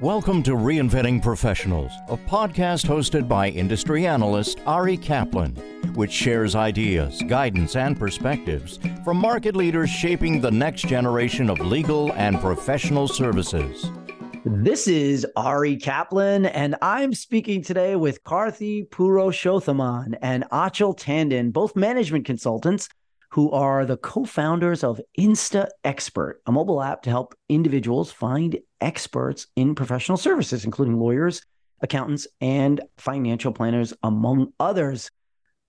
Welcome to Reinventing Professionals, a podcast hosted by industry analyst Ari Kaplan, which shares ideas, guidance, and perspectives from market leaders shaping the next generation of legal and professional services. This is Ari Kaplan, and I'm speaking today with Karthi Purushothaman and Achal Tandon, both management consultants who are the co founders of Insta Expert, a mobile app to help individuals find experts in professional services, including lawyers, accountants, and financial planners, among others.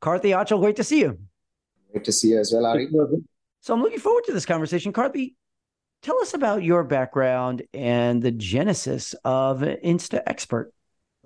Karthi Achal, great to see you. Great to see you as well, Ari. So I'm looking forward to this conversation. Karthi, tell us about your background and the genesis of InstaXpert.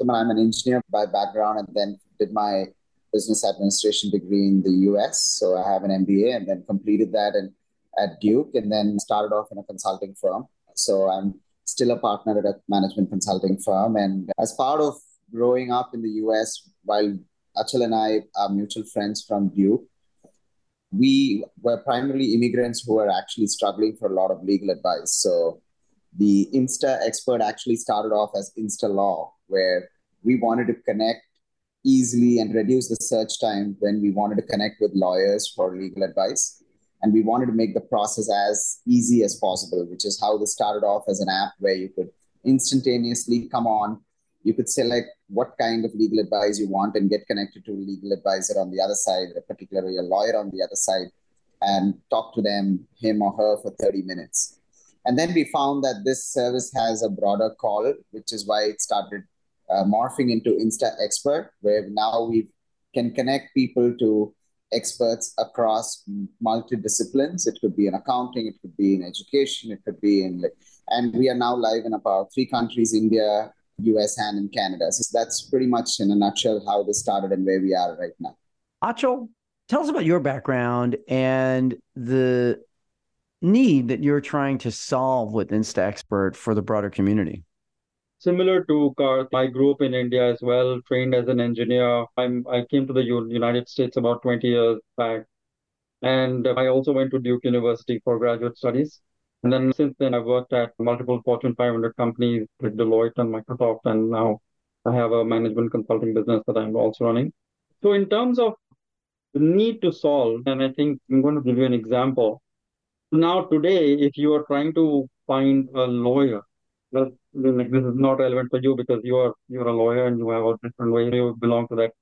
I'm an engineer by background and then did my business administration degree in the US. So I have an MBA and then completed that and at Duke and then started off in a consulting firm. So I'm still a partner at a management consulting firm. And as part of growing up in the US, while Achal and I are mutual friends from Duke, we were primarily immigrants who were actually struggling for a lot of legal advice. So the InstaXpert actually started off as Insta Law, where we wanted to connect easily and reduce the search time when we wanted to connect with lawyers for legal advice. And we wanted to make the process as easy as possible, which is how this started off as an app where you could instantaneously come on. You could select what kind of legal advice you want and get connected to a legal advisor on the other side, particularly a lawyer on the other side, and talk to them, him or her, for 30 minutes. And then we found that this service has a broader call, which is why it started uh, morphing into Insta Expert, where now we can connect people to experts across multi-disciplines. It could be in accounting, it could be in education, it could be in, and we are now live in about three countries: India, US, and in Canada. So that's pretty much in a nutshell how this started and where we are right now. Achal, tell us about your background and the need that you're trying to solve with InstaXpert for the broader community similar to Karth, I grew up in India as well, trained as an engineer. I'm, I came to the United States about 20 years back. And I also went to Duke University for graduate studies. And then since then, I've worked at multiple Fortune 500 companies like Deloitte and Microsoft. And now I have a management consulting business that I'm also running. So, in terms of the need to solve, and I think I'm going to give you an example. Now, today, if you are trying to find a lawyer well, this is not relevant for you because you are you're a lawyer and you have a different way. You belong to that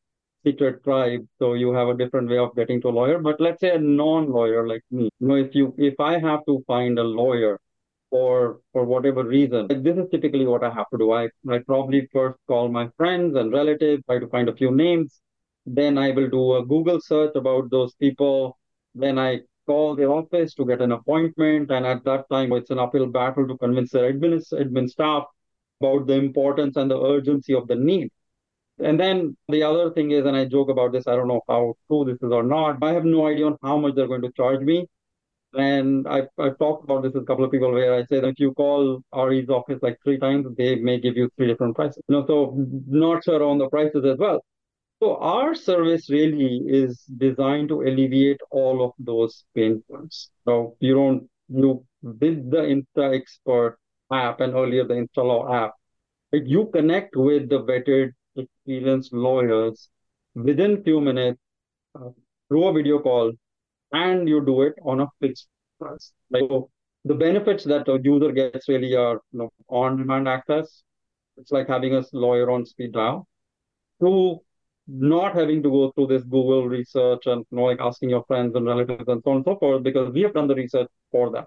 secret tribe, so you have a different way of getting to a lawyer. But let's say a non-lawyer like me, you know, if you if I have to find a lawyer for for whatever reason, like this is typically what I have to do. I I probably first call my friends and relatives, try to find a few names. Then I will do a Google search about those people. Then I call the office to get an appointment. And at that time, it's an uphill battle to convince their admin, admin staff about the importance and the urgency of the need. And then the other thing is, and I joke about this, I don't know how true this is or not. I have no idea on how much they're going to charge me. And I've, I've talked about this with a couple of people where I say that if you call Ari's office like three times, they may give you three different prices. You know, so not sure on the prices as well. So our service really is designed to alleviate all of those pain points. So you don't you with the InstaXpert app and earlier the Insta Law app, you connect with the vetted, experienced lawyers within few minutes uh, through a video call, and you do it on a fixed price. Like, so the benefits that a user gets really are you know, on-demand access. It's like having a lawyer on speed dial. Two, not having to go through this Google research and you know, like asking your friends and relatives and so on and so forth, because we have done the research for that.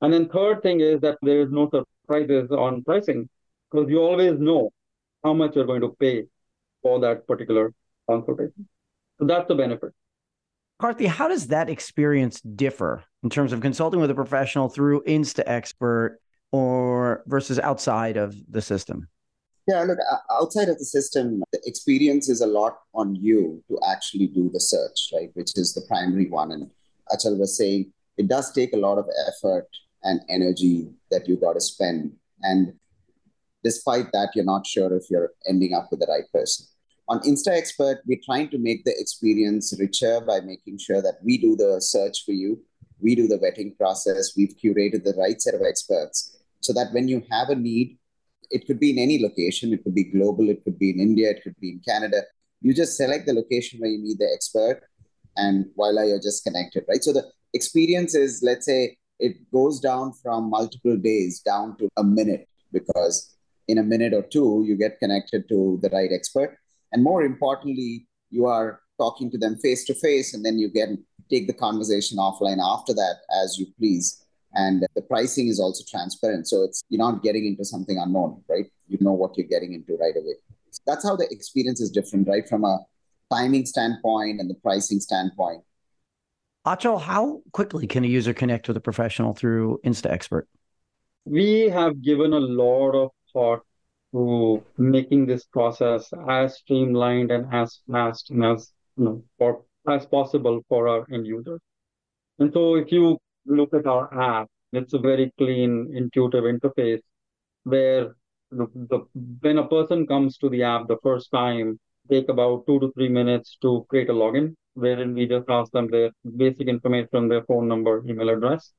And then third thing is that there is no surprises on pricing, because you always know how much you're going to pay for that particular consultation. So that's the benefit. Karthi, how does that experience differ in terms of consulting with a professional through InstaXpert or versus outside of the system? Yeah, look, outside of the system, the experience is a lot on you to actually do the search, right? Which is the primary one. And Achal was saying it does take a lot of effort and energy that you got to spend. And despite that, you're not sure if you're ending up with the right person. On InstaXpert, we're trying to make the experience richer by making sure that we do the search for you, we do the vetting process, we've curated the right set of experts so that when you have a need, it could be in any location. It could be global. It could be in India. It could be in Canada. You just select the location where you need the expert, and voila, you're just connected, right? So the experience is, let's say, it goes down from multiple days down to a minute because in a minute or two, you get connected to the right expert. And more importantly, you are talking to them face to face, and then you can take the conversation offline after that as you please and the pricing is also transparent. So it's you're not getting into something unknown right? You know what you're getting into right away. That's how the experience is different right? From a timing standpoint and the pricing standpoint. Achal, how quickly can a user connect with a professional through InstaXpert? We have given a lot of thought to making this process as streamlined and as fast and as you know, for, as possible for our end users. And so if you look at our app, it's a very clean, intuitive interface where the, the, when a person comes to the app the first time, take about two to three minutes to create a login, wherein we just ask them their basic information, their phone number, email address.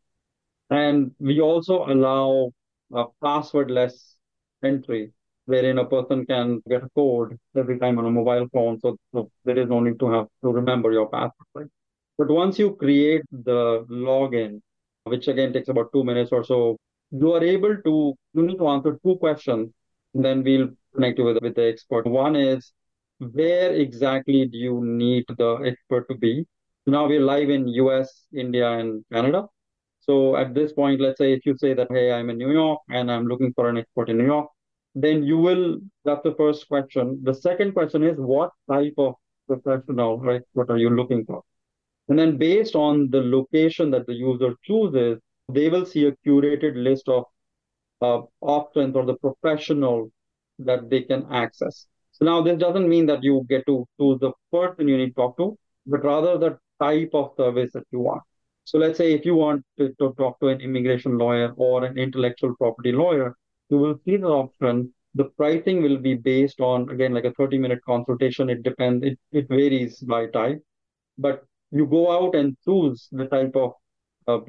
And we also allow a passwordless entry, wherein a person can get a code every time on a mobile phone. So, so there is no need to have to remember your password. Right? But once you create the login, which again takes about two minutes or so, you are able to, you need to answer two questions. Then we'll connect you with, with the expert. One is, where exactly do you need the expert to be? Now we're live in US, India, and Canada. So at this point, let's say if you say that, hey, I'm in New York and I'm looking for an expert in New York, then you will, that's the first question. The second question is, what type of professional, right? What are you looking for? And then based on the location that the user chooses, they will see a curated list of uh, options or the professional that they can access. So now this doesn't mean that you get to choose the person you need to talk to, but rather the type of service that you want. So let's say if you want to, to talk to an immigration lawyer or an intellectual property lawyer, you will see the option. The pricing will be based on, again, like a 30 minute consultation. It depends, it, it varies by type. But you go out and choose the type of uh,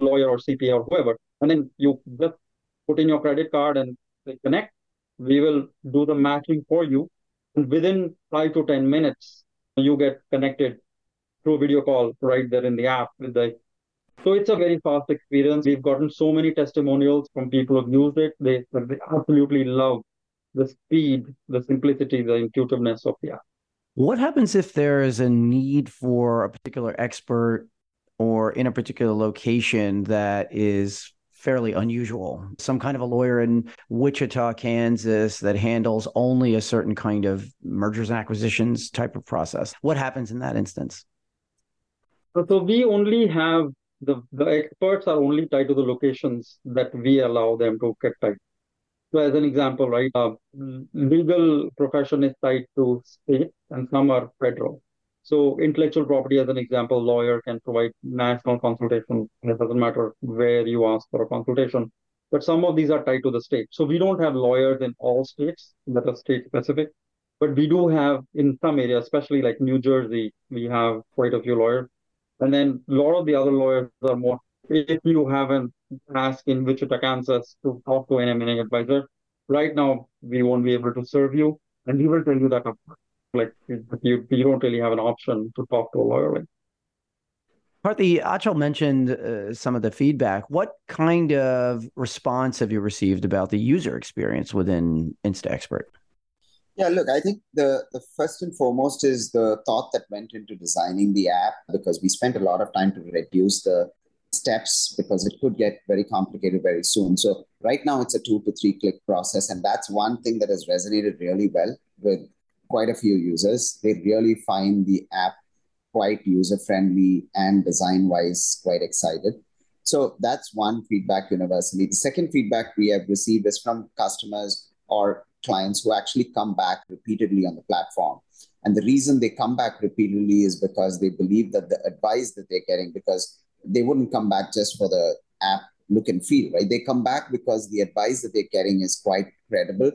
lawyer or CPA or whoever, and then you just put in your credit card and say connect. We will do the matching for you. And within five to 10 minutes, you get connected through video call right there in the app with the so it's a very fast experience. We've gotten so many testimonials from people who've used it. They, they absolutely love the speed, the simplicity, the intuitiveness of the app. What happens if there is a need for a particular expert or in a particular location that is fairly unusual? Some kind of a lawyer in Wichita, Kansas that handles only a certain kind of mergers and acquisitions type of process. What happens in that instance? So we only have the, the experts are only tied to the locations that we allow them to get tied so as an example, right, uh, legal profession is tied to state and some are federal. So intellectual property, as an example, lawyer can provide national consultation. It doesn't matter where you ask for a consultation, but some of these are tied to the state. So we don't have lawyers in all states that are state specific, but we do have in some areas, especially like New Jersey, we have quite a few lawyers. And then a lot of the other lawyers are more, if you haven't ask in Wichita, Kansas to talk to an M&A advisor. Right now, we won't be able to serve you, and we will tell you that like you, you don't really have an option to talk to a lawyer. Like. Karthi, Achal mentioned uh, some of the feedback. What kind of response have you received about the user experience within InstaXpert? Yeah, look, I think the, the first and foremost is the thought that went into designing the app because we spent a lot of time to reduce the steps because it could get very complicated very soon. So right now it's a two to three click process. And that's one thing that has resonated really well with quite a few users. They really find the app quite user friendly and design wise quite excited. So that's one feedback universally. The second feedback we have received is from customers or clients who actually come back repeatedly on the platform. And the reason they come back repeatedly is because they believe that the advice that they're getting, because they wouldn't come back just for the app look and feel, right? They come back because the advice that they're getting is quite credible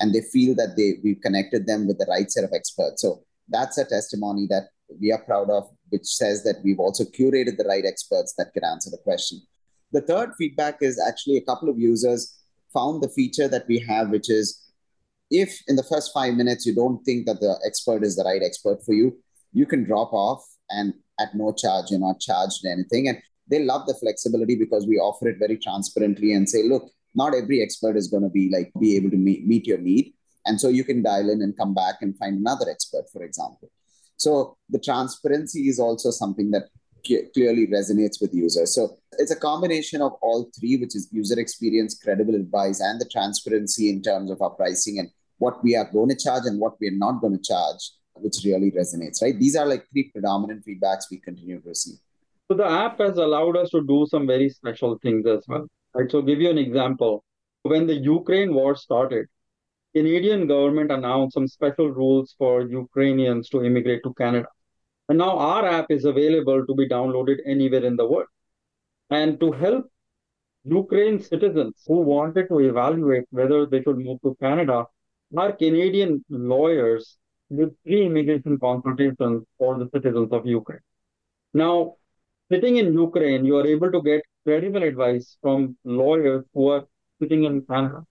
and they feel that they we've connected them with the right set of experts. So that's a testimony that we are proud of, which says that we've also curated the right experts that can answer the question. The third feedback is actually a couple of users found the feature that we have, which is if in the first five minutes you don't think that the expert is the right expert for you, you can drop off and at no charge, you're not charged anything. And they love the flexibility because we offer it very transparently and say, look, not every expert is going to be like be able to meet, meet your need. And so you can dial in and come back and find another expert, for example. So the transparency is also something that clearly resonates with users. So it's a combination of all three, which is user experience, credible advice, and the transparency in terms of our pricing and what we are going to charge and what we are not going to charge, which really resonates, right? These are like three predominant feedbacks we continue to receive. So the app has allowed us to do some very special things as well. Right. So give you an example. When the Ukraine war started, Canadian government announced some special rules for Ukrainians to immigrate to Canada. And now our app is available to be downloaded anywhere in the world. And to help Ukraine citizens who wanted to evaluate whether they should move to Canada, our Canadian lawyers did free immigration consultations for the citizens of Ukraine. Now, sitting in Ukraine, you are able to get credible advice from lawyers who are sitting in Canada.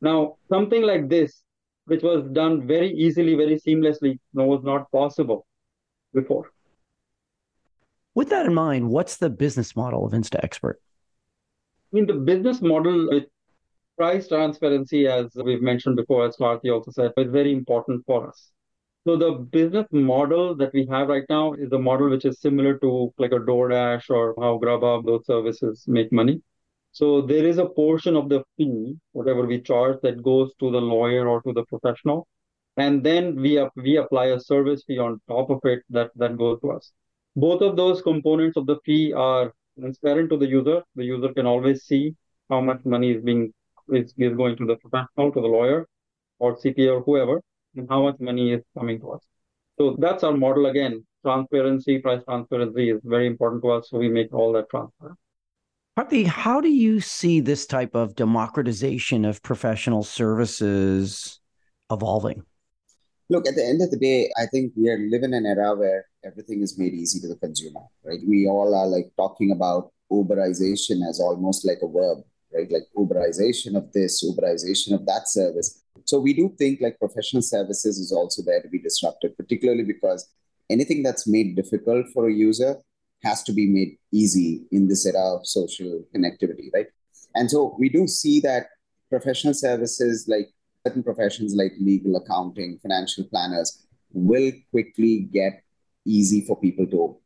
Now, something like this, which was done very easily, very seamlessly, was not possible before. With that in mind, what's the business model of InstaXpert? I mean, the business model with price transparency, as we've mentioned before, as Karthi also said, is very important for us. So the business model that we have right now is a model which is similar to like a DoorDash or how Grubhub, those services make money. So there is a portion of the fee, whatever we charge, that goes to the lawyer or to the professional and then we we apply a service fee on top of it that that goes to us. Both of those components of the fee are transparent to the user. The user can always see how much money is being is, is going to the professional, to the lawyer, or CPA or whoever, and how much money is coming to us. So that's our model again. Transparency, price transparency is very important to us. So we make all that transparent. Karthi, how do you see this type of democratization of professional services evolving? Look, at the end of the day, I think we are living in an era where everything is made easy to the consumer, right? We all are like talking about Uberization as almost like a verb, right? Like Uberization of this, Uberization of that service. So we do think like professional services is also there to be disrupted, particularly because anything that's made difficult for a user has to be made easy in this era of social connectivity, right? And so we do see that professional services like certain professions like legal, accounting, financial planners will quickly get easy for people to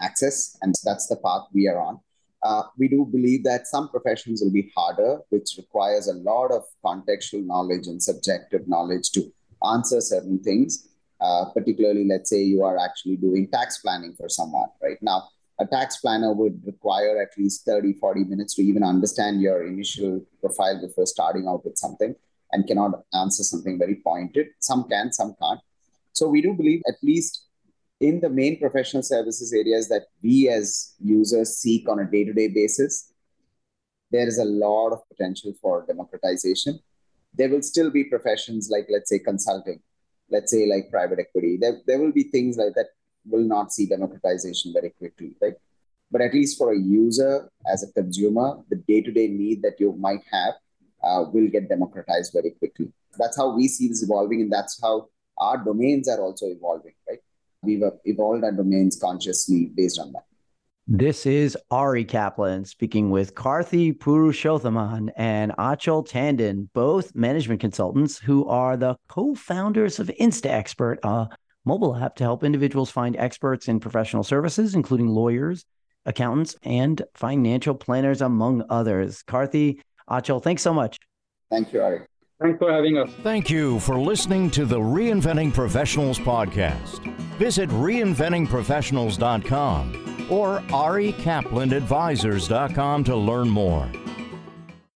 access. And that's the path we are on. Uh, we do believe that some professions will be harder, which requires a lot of contextual knowledge and subjective knowledge to answer certain things. Uh, particularly, let's say you are actually doing tax planning for someone, right? Now, a tax planner would require at least 30, 40 minutes to even understand your initial profile before starting out with something and cannot answer something very pointed. Some can, some can't. So we do believe, at least in the main professional services areas that we as users seek on a day to day basis, there is a lot of potential for democratization. There will still be professions like, let's say, consulting, let's say, like private equity. There, there will be things like that will not see democratization very quickly, right? But at least for a user as a consumer, the day to day need that you might have uh, will get democratized very quickly. That's how we see this evolving, and that's how our domains are also evolving, right? We've uh, evolved our domains consciously based on that. This is Ari Kaplan speaking with Karthi Purushothaman and Achal Tandon, both management consultants who are the co-founders of InstaXpert, a mobile app to help individuals find experts in professional services, including lawyers, accountants, and financial planners, among others. Karthi, Achal, thanks so much. Thank you, Ari. Thanks for having us. Thank you for listening to the Reinventing Professionals podcast. Visit reinventingprofessionals.com or arikaplanadvisors.com to learn more.